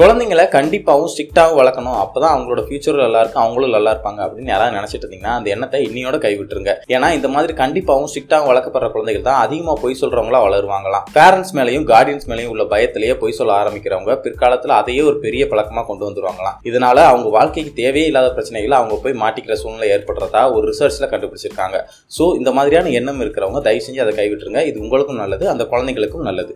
குழந்தைங்களை கண்டிப்பாகவும் ஸ்ட்ரிக்டாகவும் வளர்க்கணும். அப்போ தான் அவங்களோட ஃபியூச்சர் நல்லா இருக்கும். அவங்களும் நல்லா இருப்பாங்க அப்படின்னு யாராவது நினச்சிட்டு இருந்தீங்கன்னா அந்த எண்ணத்தை இன்னையோட கைவிட்டுருங்க. ஏன்னா இந்த மாதிரி கண்டிப்பாகவும் ஸ்ட்ரிக்டாகவும் வளர்க்கப்படுற குழந்தைகள் தான் அதிகமாக பொய் சொல்கிறவங்களா வளருவாங்களாம். பேரண்ட்ஸ் மேலேயும் கார்டியன்ஸ் மேலேயும் உள்ள பயத்திலேயே பொய் சொல்ல ஆரம்பிக்கிறவங்க பிற்காலத்தில் அதையே ஒரு பெரிய பழக்கமாக கொண்டு வந்துருவாங்களாம். இதனால அவங்க வாழ்க்கைக்கு தேவையே இல்லாத பிரச்சனைகளை அவங்க போய் மாட்டிக்கிற சூழ்நிலை ஏற்படுறதா ஒரு ரிசர்ச்சில் கண்டுபிடிச்சிருக்காங்க. ஸோ இந்த மாதிரியான எண்ணம் இருக்கிறவங்க தயவு செஞ்சு அதை கைவிட்டுருங்க. இது உங்களுக்கும் நல்லது அந்த குழந்தைங்களுக்கும் நல்லது.